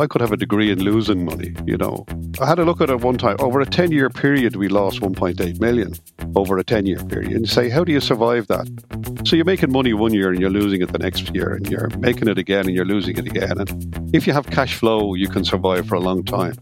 I could have a degree in losing money, you know. I had a look at it one time. Over a 10 year period, we lost 1.8 million over a 10 year period. And say, how do you survive that? So you're making money one year and you're losing it the next year, and you're making it again and you're losing it again. And if you have cash flow, you can survive for a long time.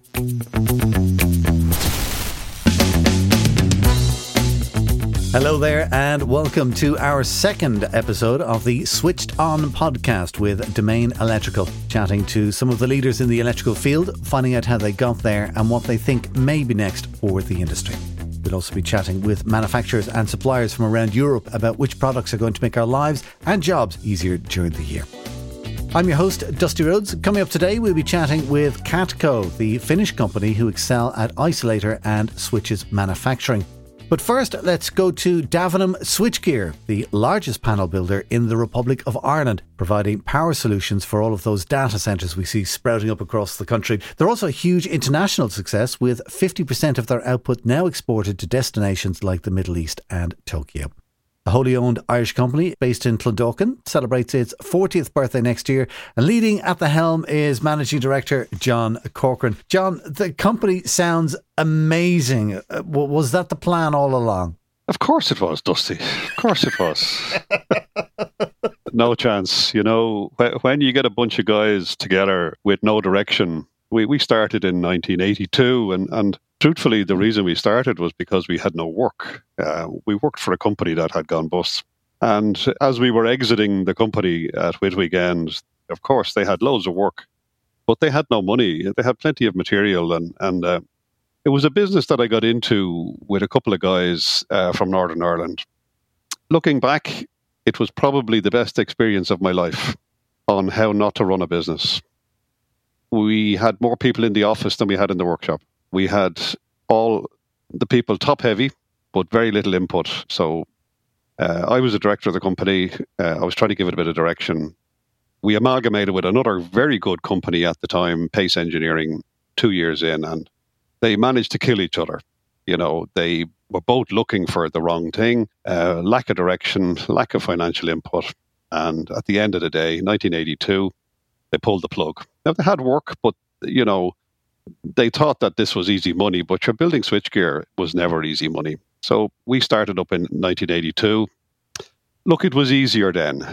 Hello there, and welcome to our second episode of the Switched On podcast with Domain Electrical, chatting to some of the leaders in the electrical field, finding out how they got there and what they think may be next for the industry. We'll also be chatting with manufacturers and suppliers from around Europe about which products are going to make our lives and jobs easier during the year. I'm your host, Dusty Rhodes. Coming up today, we'll be chatting with Katko, the Finnish company who excel at isolator and switches manufacturing. But first, let's go to Davenham Switchgear, the largest panel builder in the Republic of Ireland, providing power solutions for all of those data centres we see sprouting up across the country. They're also a huge international success, with 50% of their output now exported to destinations like the Middle East and Tokyo. The wholly owned Irish company based in Clondalkin celebrates its 40th birthday next year, and leading at the helm is Managing Director John Corcoran. John, the company sounds amazing. Uh, was that the plan all along? Of course it was, Dusty. Of course it was. no chance. You know, when you get a bunch of guys together with no direction, we, we started in 1982 and, and truthfully, the reason we started was because we had no work. Uh, we worked for a company that had gone bust. And as we were exiting the company at Whitwick End, of course, they had loads of work, but they had no money. They had plenty of material. And, and uh, it was a business that I got into with a couple of guys uh, from Northern Ireland. Looking back, it was probably the best experience of my life on how not to run a business. We had more people in the office than we had in the workshop we had all the people top heavy, but very little input. So uh, I was a director of the company. Uh, I was trying to give it a bit of direction. We amalgamated with another very good company at the time, Pace Engineering, two years in, and they managed to kill each other. You know, they were both looking for the wrong thing, uh, lack of direction, lack of financial input. And at the end of the day, 1982, they pulled the plug. Now, they had work, but, you know, they thought that this was easy money, but your building switchgear was never easy money. So we started up in 1982. Look, it was easier then.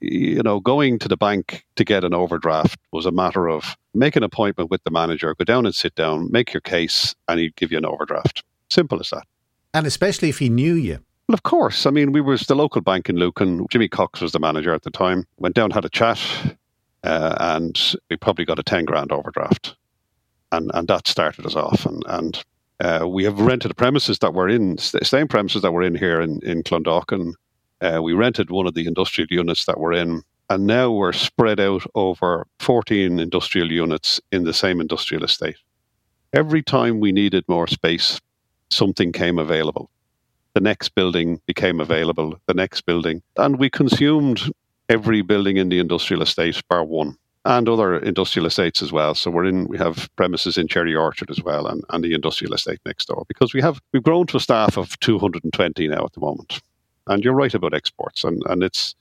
You know, going to the bank to get an overdraft was a matter of make an appointment with the manager, go down and sit down, make your case, and he'd give you an overdraft. Simple as that. And especially if he knew you. Well, of course. I mean, we was the local bank in Lucan. Jimmy Cox was the manager at the time. Went down, had a chat, uh, and we probably got a 10 grand overdraft and and that started us off. And and uh, we have rented the premises that we're in, the same premises that we're in here in in Clondalkin. Uh, we rented one of the industrial units that we're in, and now we're spread out over 14 industrial units in the same industrial estate. Every time we needed more space, something came available. The next building became available, the next building, and we consumed every building in the industrial estate bar one and other industrial estates as well. So we're in, we have premises in Cherry Orchard as well, and, and the industrial estate next door because we have we've grown to a staff of 220 now at the moment. And you're right about exports, and and it's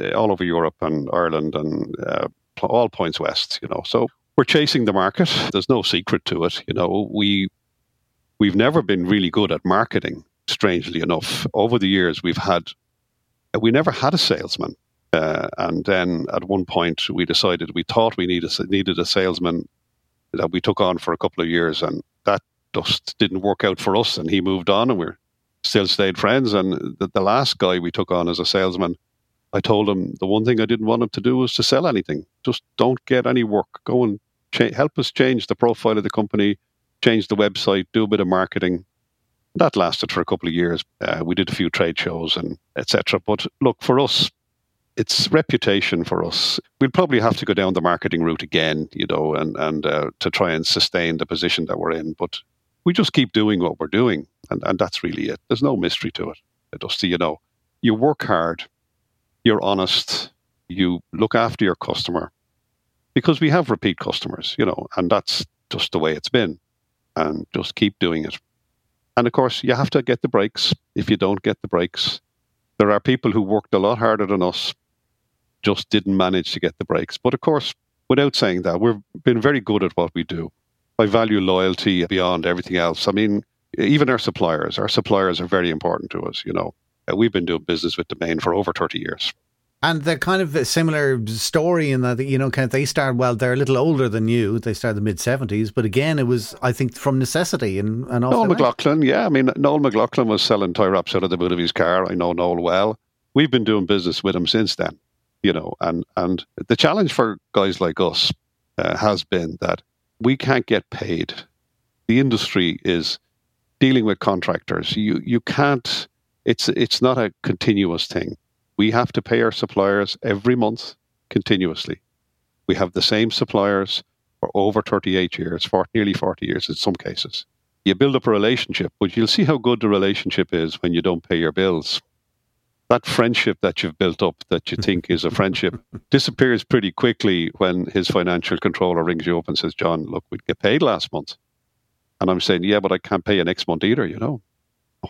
uh, all over Europe and Ireland and uh, all points west. You know, so we're chasing the market. There's no secret to it. You know, we we've never been really good at marketing. Strangely enough, over the years we've had we never had a salesman uh, and then at one point, we decided we thought we needed needed a salesman that we took on for a couple of years, and that just didn't work out for us. And he moved on, and we're still stayed friends. And the, the last guy we took on as a salesman, I told him the one thing I didn't want him to do was to sell anything. Just don't get any work. Go and cha- help us change the profile of the company, change the website, do a bit of marketing. That lasted for a couple of years. Uh, we did a few trade shows and etc. But look, for us, it's reputation for us. We'll probably have to go down the marketing route again, you know, and and uh, to try and sustain the position that we're in. But we just keep doing what we're doing, and and that's really it. There's no mystery to it. Dusty, you know, you work hard, you're honest, you look after your customer, because we have repeat customers, you know, and that's just the way it's been, and just keep doing it. And of course, you have to get the breaks. If you don't get the breaks, there are people who worked a lot harder than us just didn't manage to get the breaks. But of course, without saying that, we've been very good at what we do. I value loyalty beyond everything else. I mean, even our suppliers, our suppliers are very important to us. You know, uh, we've been doing business with Domain for over 30 years. And they're kind of a similar story in that, you know, kind of they start, well, they're a little older than you. They started in the mid 70s. But again, it was, I think, from necessity. And, and Noel McLaughlin, yeah. I mean, Noel McLaughlin was selling tie wraps out of the boot of his car. I know Noel well. We've been doing business with him since then, you know. And, and the challenge for guys like us uh, has been that we can't get paid. The industry is dealing with contractors. You, you can't, it's, it's not a continuous thing we have to pay our suppliers every month continuously. We have the same suppliers for over 38 years, for nearly 40 years in some cases. You build up a relationship, but you'll see how good the relationship is when you don't pay your bills. That friendship that you've built up that you think is a friendship disappears pretty quickly when his financial controller rings you up and says, John, look, we get paid last month. And I'm saying, yeah, but I can't pay you next month either, you know.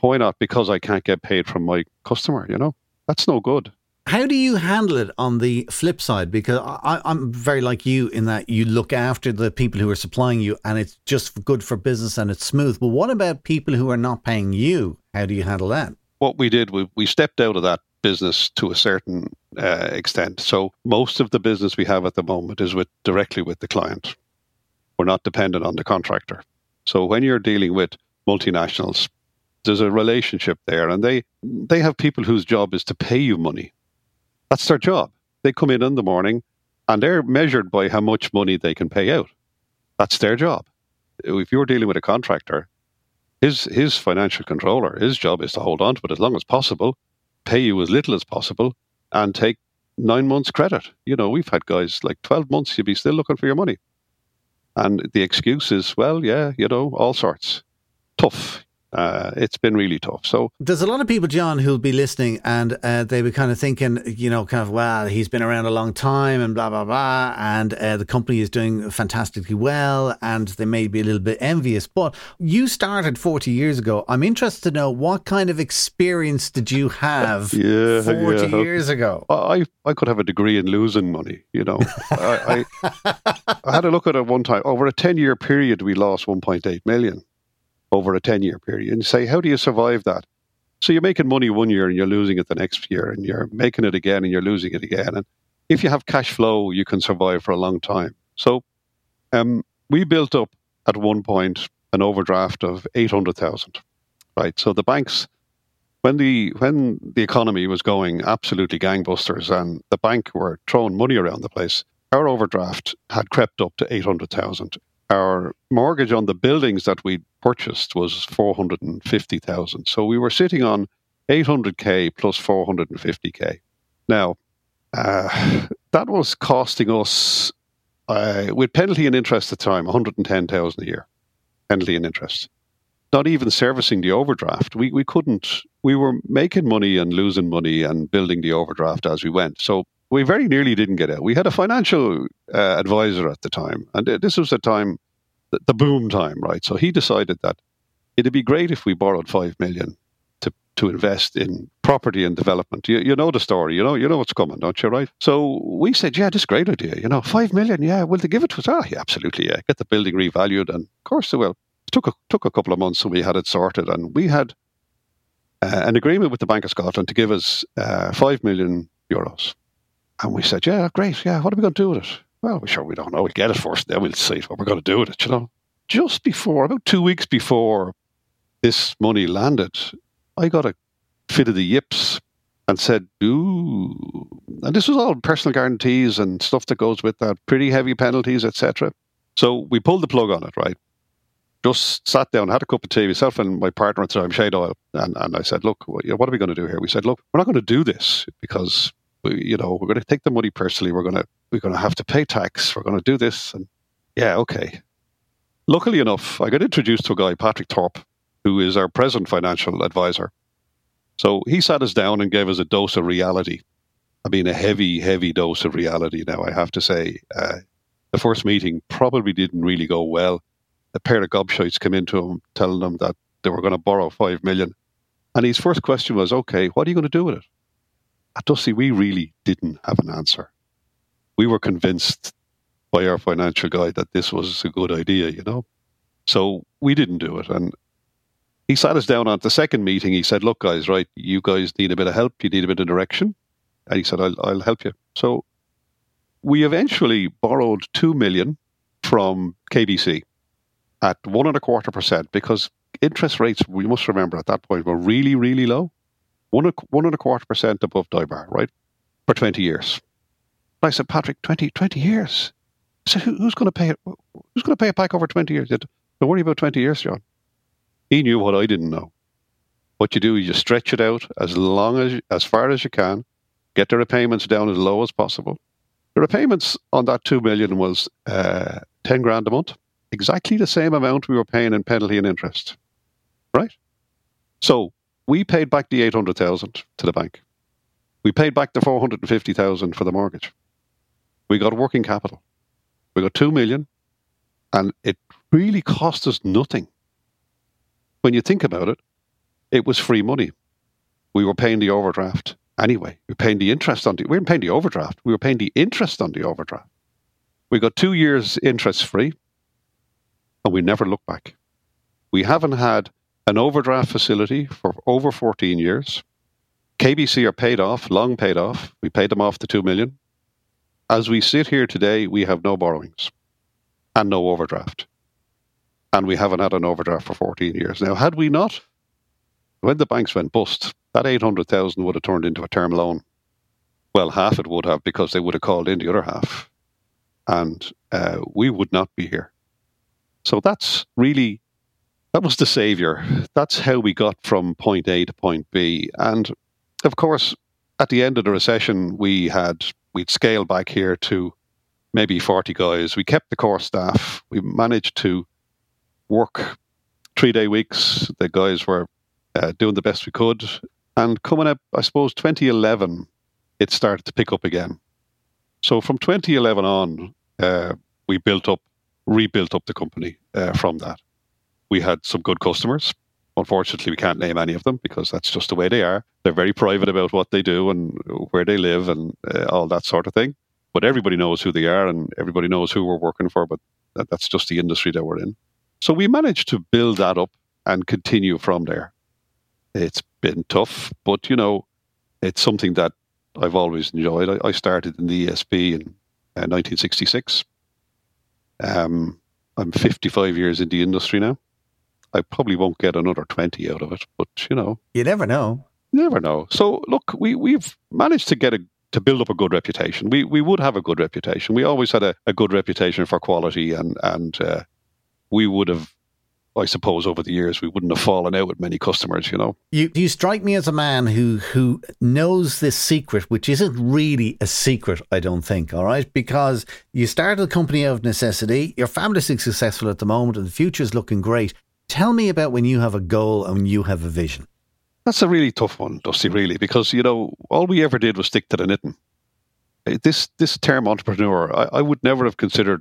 Why not? Because I can't get paid from my customer, you know. That's no good. How do you handle it on the flip side? Because I, am very like you in that you look after the people who are supplying you and it's just good for business and it's smooth. But what about people who are not paying you? How do you handle that? What we did, we, we stepped out of that business to a certain uh, extent. So most of the business we have at the moment is with directly with the client. We're not dependent on the contractor. So when you're dealing with multinationals, there's a relationship there, and they they have people whose job is to pay you money. That's their job. They come in in the morning, and they're measured by how much money they can pay out. That's their job. If you're dealing with a contractor, his his financial controller, his job is to hold on to it as long as possible, pay you as little as possible, and take nine months credit. You know, we've had guys like twelve months, you'd be still looking for your money. And the excuse is, well, yeah, you know, all sorts. Tough uh, it's been really tough. So there's a lot of people, John, who'll be listening, and uh, they were kind of thinking, you know, kind of, well, he's been around a long time, and blah blah blah, and uh, the company is doing fantastically well, and they may be a little bit envious. But you started 40 years ago. I'm interested to know what kind of experience did you have yeah, 40 yeah. years ago? I I could have a degree in losing money. You know, I, I, I had a look at it one time. Over a 10 year period, we lost 1.8 million over a 10 year period. And say, how do you survive that? So you're making money one year and you're losing it the next year, and you're making it again and you're losing it again. And if you have cash flow, you can survive for a long time. So um, we built up at one point an overdraft of 800,000, right? So the banks, when the when the economy was going absolutely gangbusters and the bank were throwing money around the place, our overdraft had crept up to 800,000 our mortgage on the buildings that we purchased was 450,000. So we were sitting on 800k plus 450k. Now, uh, that was costing us, uh, with penalty and interest at the time, 110,000 a year. Penalty and interest. Not even servicing the overdraft. We, we couldn't, we were making money and losing money and building the overdraft as we went. So we very nearly didn't get out. We had a financial uh, advisor at the time, and this was a time, the, boom time, right? So he decided that it'd be great if we borrowed five million to to invest in property and development. You, you know the story, you know you know what's coming, don't you? Right? So we said, yeah, this great idea. You know, five million, yeah, will they give it to us? Ah, yeah, absolutely, yeah. Get the building revalued, and of course they will. It took a, took a couple of months, and we had it sorted, and we had uh, an agreement with the Bank of Scotland to give us uh, five million euros and we said, yeah, great. Yeah, what are we going to do with it? Well, we're sure we don't know. We'll get it first, then we'll see what we're going to do with it, you know. Just before, about two weeks before this money landed, I got a fit of the yips and said, ooh. And this was all personal guarantees and stuff that goes with that, pretty heavy penalties, etc. So we pulled the plug on it, right? Just sat down, had a cup of tea, myself and my partner at the time, Shade Oil, and, and I said, look, what are we going to do here? We said, look, we're not going to do this because you know, we're going to take the money personally. We're going to we're going to have to pay tax. We're going to do this, and yeah, okay. Luckily enough, I got introduced to a guy, Patrick Thorpe, who is our present financial advisor. So he sat us down and gave us a dose of reality. I mean, a heavy, heavy dose of reality. Now, I have to say, uh, the first meeting probably didn't really go well. A pair of gobshites came into him telling him that they were going to borrow five million. And his first question was, okay, what are you going to do with it? At Dusty, we really didn't have an answer. We were convinced by our financial guy that this was a good idea, you know. So we didn't do it. And he sat us down at the second meeting. He said, Look, guys, right, you guys need a bit of help. You need a bit of direction. And he said, I'll, I'll help you. So we eventually borrowed 2 million from KBC at one and a quarter percent because interest rates, we must remember at that point, were really, really low. One, one and a quarter percent above DIBOR, right? For 20 years. And I said, Patrick, 20, 20 years? I said, Who, who's going to pay it? Who's going to pay it back over 20 years? Said, Don't worry about 20 years, John. He knew what I didn't know. What you do is you stretch it out as long as, as far as you can, get the repayments down as low as possible. The repayments on that 2 million was uh, 10 grand a month, exactly the same amount we were paying in penalty and interest. Right? So we paid back the 800,000 to the bank. We paid back the 450,000 for the mortgage. We got working capital. We got 2 million and it really cost us nothing. When you think about it, it was free money. We were paying the overdraft anyway. We were paying the interest on the, we weren't paying the overdraft. We were paying the interest on the overdraft. We got two years interest free and we never looked back. We haven't had an overdraft facility for over 14 years. KBC are paid off, long paid off. We paid them off the 2 million. As we sit here today, we have no borrowings and no overdraft. And we haven't had an overdraft for 14 years. Now, had we not, when the banks went bust, that 800,000 would have turned into a term loan. Well, half it would have because they would have called in the other half. And uh, we would not be here. So that's really that was the savior. That's how we got from point A to point B. And of course, at the end of the recession, we had we'd scaled back here to maybe 40 guys. We kept the core staff. We managed to work three day weeks. The guys were uh, doing the best we could. And coming up, I suppose, 2011, it started to pick up again. So from 2011 on, uh, we built up, rebuilt up the company uh, from that we had some good customers. Unfortunately, we can't name any of them because that's just the way they are. They're very private about what they do and where they live and uh, all that sort of thing. But everybody knows who they are and everybody knows who we're working for. But that, that's just the industry that we're in. So we managed to build that up and continue from there. It's been tough, but you know, it's something that I've always enjoyed. I, I started in the ESB in uh, 1966. Um, I'm 55 years in the industry now. I probably won't get another 20 out of it, but you know. You never know. You never know. So look, we, we've managed to get a to build up a good reputation. We we would have a good reputation. We always had a, a good reputation for quality and and uh, we would have I suppose over the years we wouldn't have fallen out with many customers, you know. You you strike me as a man who who knows this secret, which isn't really a secret, I don't think, all right? Because you started the company out of necessity, you're fabulously successful at the moment and the future's looking great. Tell me about when you have a goal and you have a vision. That's a really tough one, Dusty, really, because, you know, all we ever did was stick to the knitting. Eh, this this term entrepreneur, I, I would never have considered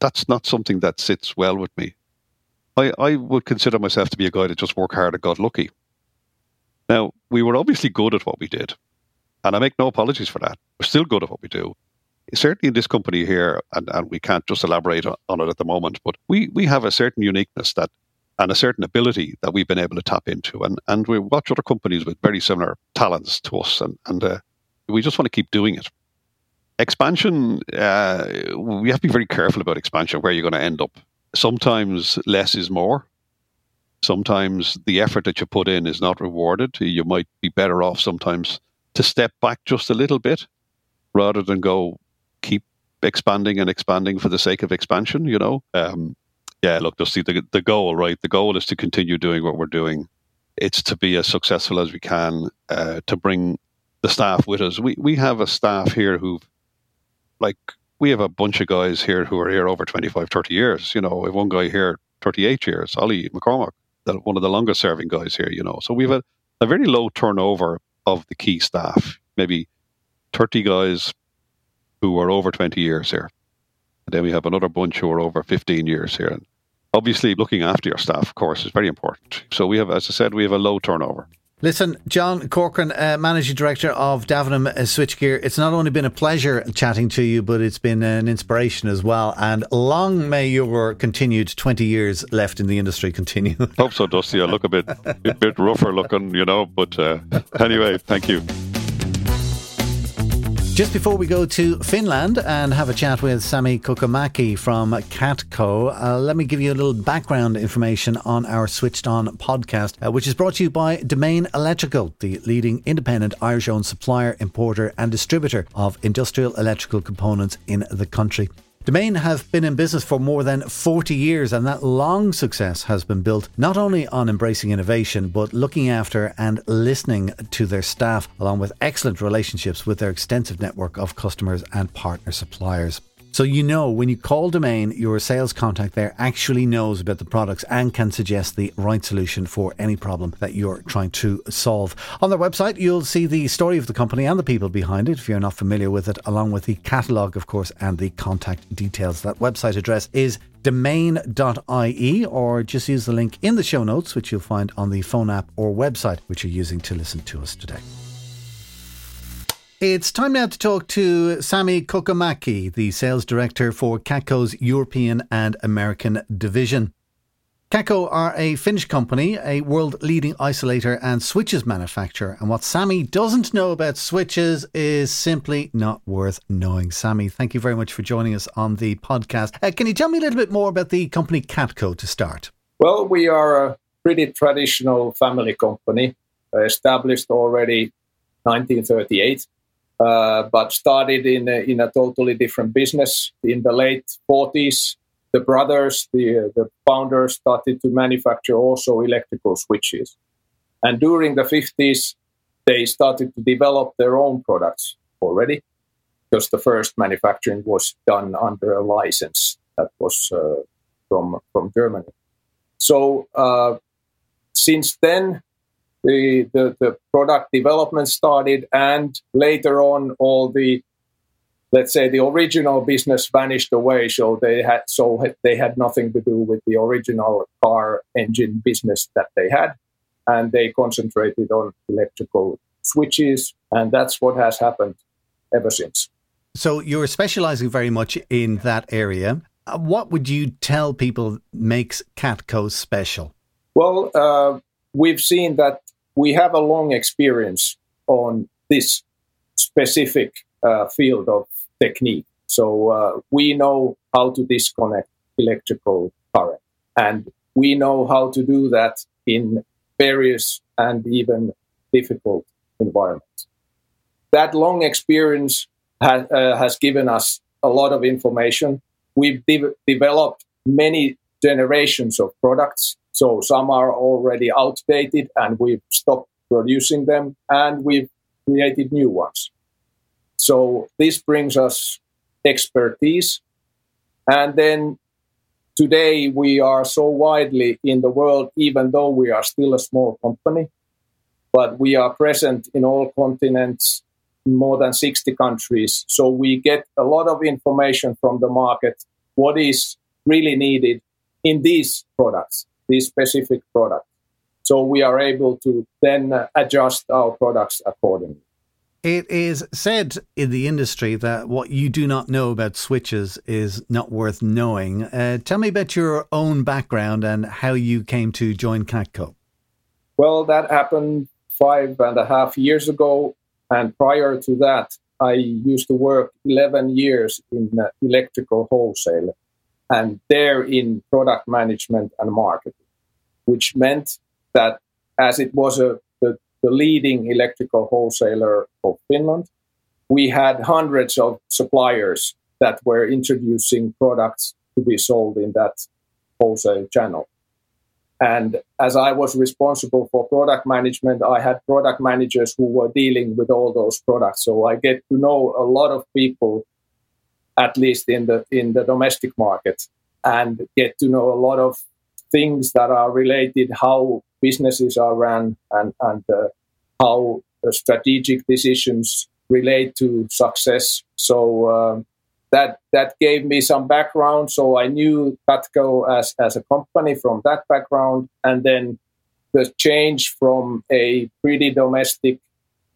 that's not something that sits well with me. I, I would consider myself to be a guy that just worked hard and got lucky. Now, we were obviously good at what we did, and I make no apologies for that. We're still good at what we do. Certainly in this company here, and, and we can't just elaborate on it at the moment, but we, we have a certain uniqueness that and a certain ability that we've been able to tap into. And, and we watch other companies with very similar talents to us, and, and uh, we just want to keep doing it. Expansion, uh, we have to be very careful about expansion, where you're going to end up. Sometimes less is more. Sometimes the effort that you put in is not rewarded. You might be better off sometimes to step back just a little bit rather than go keep expanding and expanding for the sake of expansion, you know. Um, yeah, look, Dusty, the, the goal, right? The goal is to continue doing what we're doing. It's to be as successful as we can, uh, to bring the staff with us. We we have a staff here who've, like, we have a bunch of guys here who are here over 25, 30 years. You know, we have one guy here 38 years, Ollie McCormack, one of the longest serving guys here, you know. So we have a, a very low turnover of the key staff, maybe 30 guys who are over 20 years here. And then we have another bunch who are over 15 years here. And obviously, looking after your staff, of course, is very important. So we have, as I said, we have a low turnover. Listen, John Corcoran, uh, Managing Director of Davenham uh, Switchgear, it's not only been a pleasure chatting to you, but it's been an inspiration as well. And long may your continued 20 years left in the industry continue. Hope so, Dusty. I look a bit, a bit rougher looking, you know, but uh, anyway, thank you. Just before we go to Finland and have a chat with Sami Kokomäki from Katko, uh, let me give you a little background information on our Switched On podcast, uh, which is brought to you by Domain Electrical, the leading independent Irish owned supplier, importer, and distributor of industrial electrical components in the country. Domain have been in business for more than 40 years, and that long success has been built not only on embracing innovation, but looking after and listening to their staff, along with excellent relationships with their extensive network of customers and partner suppliers. So you know when you call Domain, your sales contact there actually knows about the products and can suggest the right solution for any problem that you're trying to solve. On their website, you'll see the story of the company and the people behind it if you're not familiar with it, along with the catalogue, of course, and the contact details. That website address is domain.ie or just use the link in the show notes, which you'll find on the phone app or website which you're using to listen to us today. It's time now to talk to Sami Kokomäki, the sales director for Katko's European and American division. Katko are a Finnish company, a world leading isolator and switches manufacturer. And what Sami doesn't know about switches is simply not worth knowing. Sami, thank you very much for joining us on the podcast. Uh, can you tell me a little bit more about the company Katko to start? Well, we are a pretty traditional family company, established already 1938 uh, but started in a, in a totally different business in the late 40s. The brothers, the, the founders, started to manufacture also electrical switches. And during the 50s, they started to develop their own products already, because the first manufacturing was done under a license that was uh, from, from Germany. So uh, since then, the, the, the product development started, and later on, all the let's say the original business vanished away. So they had so they had nothing to do with the original car engine business that they had. And they concentrated on electrical switches. And that's what has happened ever since. So you're specializing very much in that area. Uh, what would you tell people makes katko special? Well uh, we've seen that we have a long experience on this specific uh, field of technique. So uh, we know how to disconnect electrical current, and we know how to do that in various and even difficult environments. That long experience has, uh, has given us a lot of information. We've de- developed many generations of products so some are already outdated and we've stopped producing them and we've created new ones. So this brings us expertise. And then today we are so widely in the world, even though we are still a small company, but we are present in all continents, more than 60 countries. So we get a lot of information from the market, what is really needed in these products this specific product. So we are able to then adjust our products accordingly. It is said in the industry that what you do not know about switches is not worth knowing. Uh, tell me about your own background and how you came to join Katko. Well, that happened five and a half years ago. And prior to that, I used to work 11 years in uh, electrical wholesale and there in product management and marketing which meant that as it was a, the, the leading electrical wholesaler of Finland, we had hundreds of suppliers that were introducing products to be sold in that wholesale channel. And as I was responsible for product management, I had product managers who were dealing with all those products. So I get to know a lot of people, at least in the in the domestic market, and get to know a lot of things that are related how businesses are run and, and uh, how strategic decisions relate to success. So uh, that that gave me some background. So I knew Katko as as a company from that background, and then the change from a pretty domestic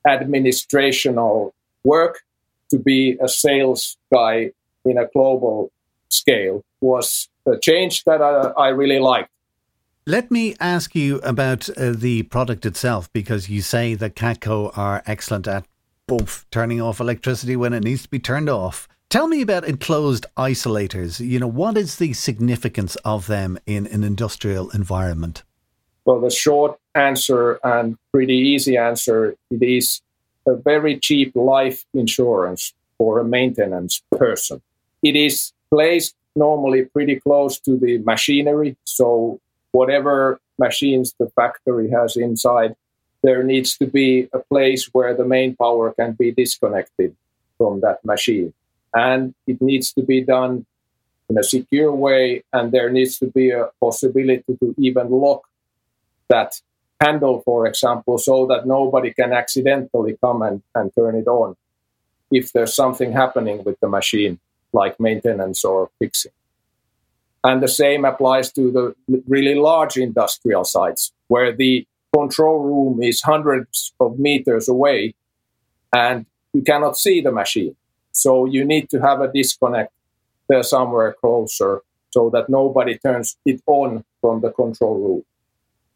administrational work to be a sales guy in a global scale was a change that I, I really liked. Let me ask you about uh, the product itself because you say that Katko are excellent at both turning off electricity when it needs to be turned off. Tell me about enclosed isolators. You know, what is the significance of them in an industrial environment? Well, the short answer and pretty easy answer it is a very cheap life insurance for a maintenance person. It is placed normally pretty close to the machinery, so whatever machines the factory has inside, there needs to be a place where the main power can be disconnected from that machine. And it needs to be done in a secure way, and there needs to be a possibility to even lock that handle, for example, so that nobody can accidentally come and, and turn it on if there's something happening with the machine, like maintenance or fixing. And the same applies to the really large industrial sites where the control room is hundreds of meters away and you cannot see the machine. So you need to have a disconnect there somewhere closer so that nobody turns it on from the control room.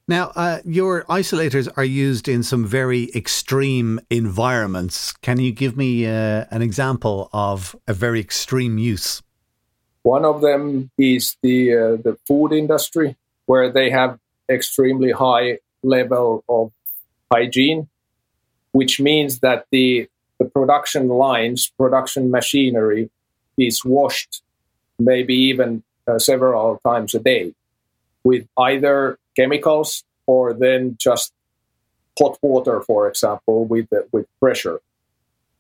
Now, uh, your isolators are used in some very extreme environments. Can you give me uh, an example of a very extreme use? One of them is the uh, the food industry, where they have extremely high level of hygiene, which means that the the production lines, production machinery, is washed maybe even uh, several times a day with either chemicals or then just hot water, for example, with with pressure.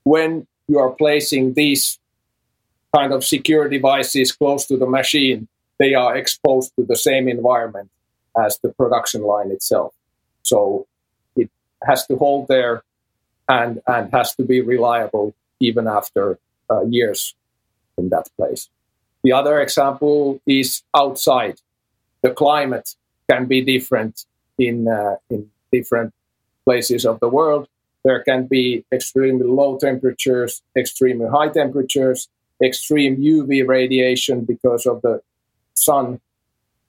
When you are placing these kind of secure devices close to the machine, they are exposed to the same environment as the production line itself. So it has to hold there and and has to be reliable even after uh, years in that place. The other example is outside. The climate can be different in uh, in different places of the world. There can be extremely low temperatures, extremely high temperatures, extreme UV radiation because of the sun,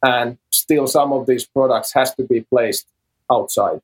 and still some of these products has to be placed outside.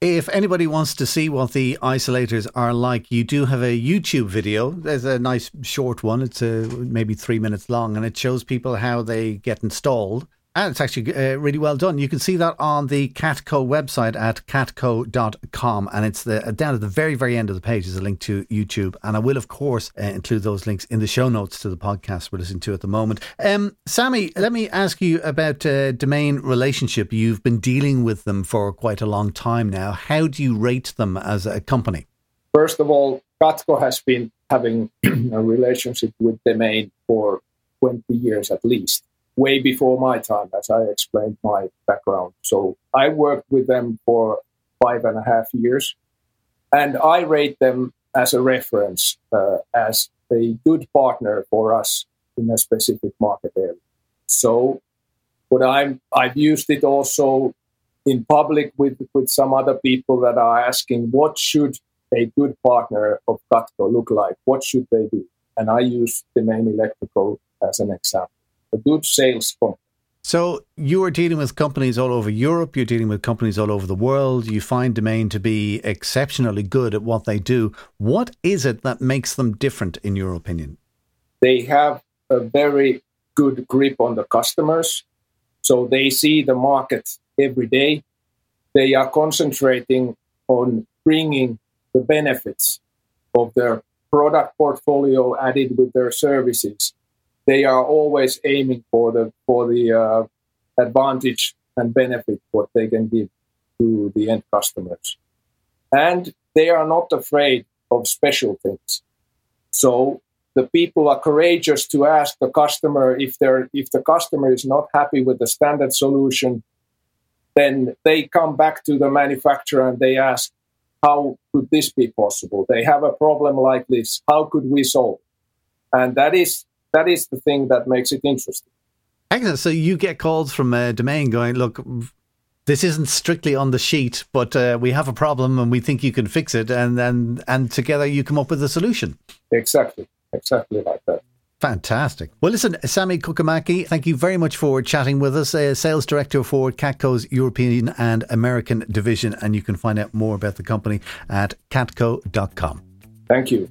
If anybody wants to see what the isolators are like, you do have a YouTube video. There's a nice short one. It's uh, maybe three minutes long, and it shows people how they get installed. And it's actually uh, really well done. You can see that on the Katko website at katko.com. And it's the, uh, down at the very, very end of the page is a link to YouTube. And I will, of course, uh, include those links in the show notes to the podcast we're listening to at the moment. Um, Sami, let me ask you about uh, Domain Relationship. You've been dealing with them for quite a long time now. How do you rate them as a company? First of all, Katko has been having a relationship with Domain for 20 years at least way before my time, as I explained my background. So I worked with them for five and a half years, and I rate them as a reference, uh, as a good partner for us in a specific market area. So, what I'm I've used it also in public with with some other people that are asking what should a good partner of Katko look like? What should they do? And I use Domain Electrical as an example a good sales point. So you are dealing with companies all over Europe, you're dealing with companies all over the world. You find Domain to be exceptionally good at what they do. What is it that makes them different in your opinion? They have a very good grip on the customers. So they see the market every day. They are concentrating on bringing the benefits of their product portfolio added with their services they are always aiming for the for the uh, advantage and benefit what they can give to the end customers, and they are not afraid of special things. So the people are courageous to ask the customer if they're if the customer is not happy with the standard solution, then they come back to the manufacturer and they ask, how could this be possible? They have a problem like this. How could we solve? And that is that is the thing that makes it interesting. Excellent. So you get calls from a domain going, look, this isn't strictly on the sheet, but uh, we have a problem and we think you can fix it, and and and together you come up with a solution. Exactly, exactly like that. Fantastic. Well, listen, Sami Kukamäki, thank you very much for chatting with us. Uh, sales director for Katko's European and American division, and you can find out more about the company at katko.com. Thank you.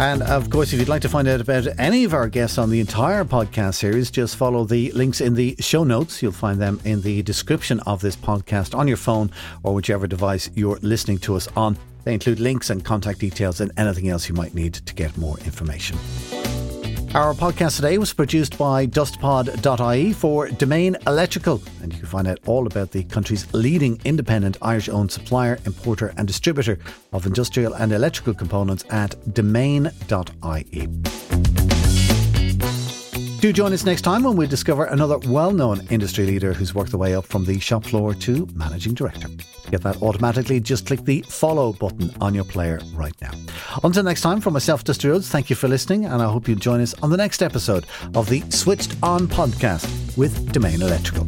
And of course, if you'd like to find out about any of our guests on the entire podcast series, just follow the links in the show notes. You'll find them in the description of this podcast on your phone or whichever device you're listening to us on. They include links and contact details and anything else you might need to get more information. Our podcast today was produced by dustpod.ie for Domain Electrical, and you can find out all about the country's leading independent Irish owned supplier, importer, and distributor of industrial and electrical components at domain.ie. Do join us next time when we discover another well known industry leader who's worked their way up from the shop floor to managing director. To get that automatically, just click the follow button on your player right now. Until next time, from myself, Dusty Rhodes, thank you for listening, and I hope you'll join us on the next episode of the Switched On podcast with Domain Electrical.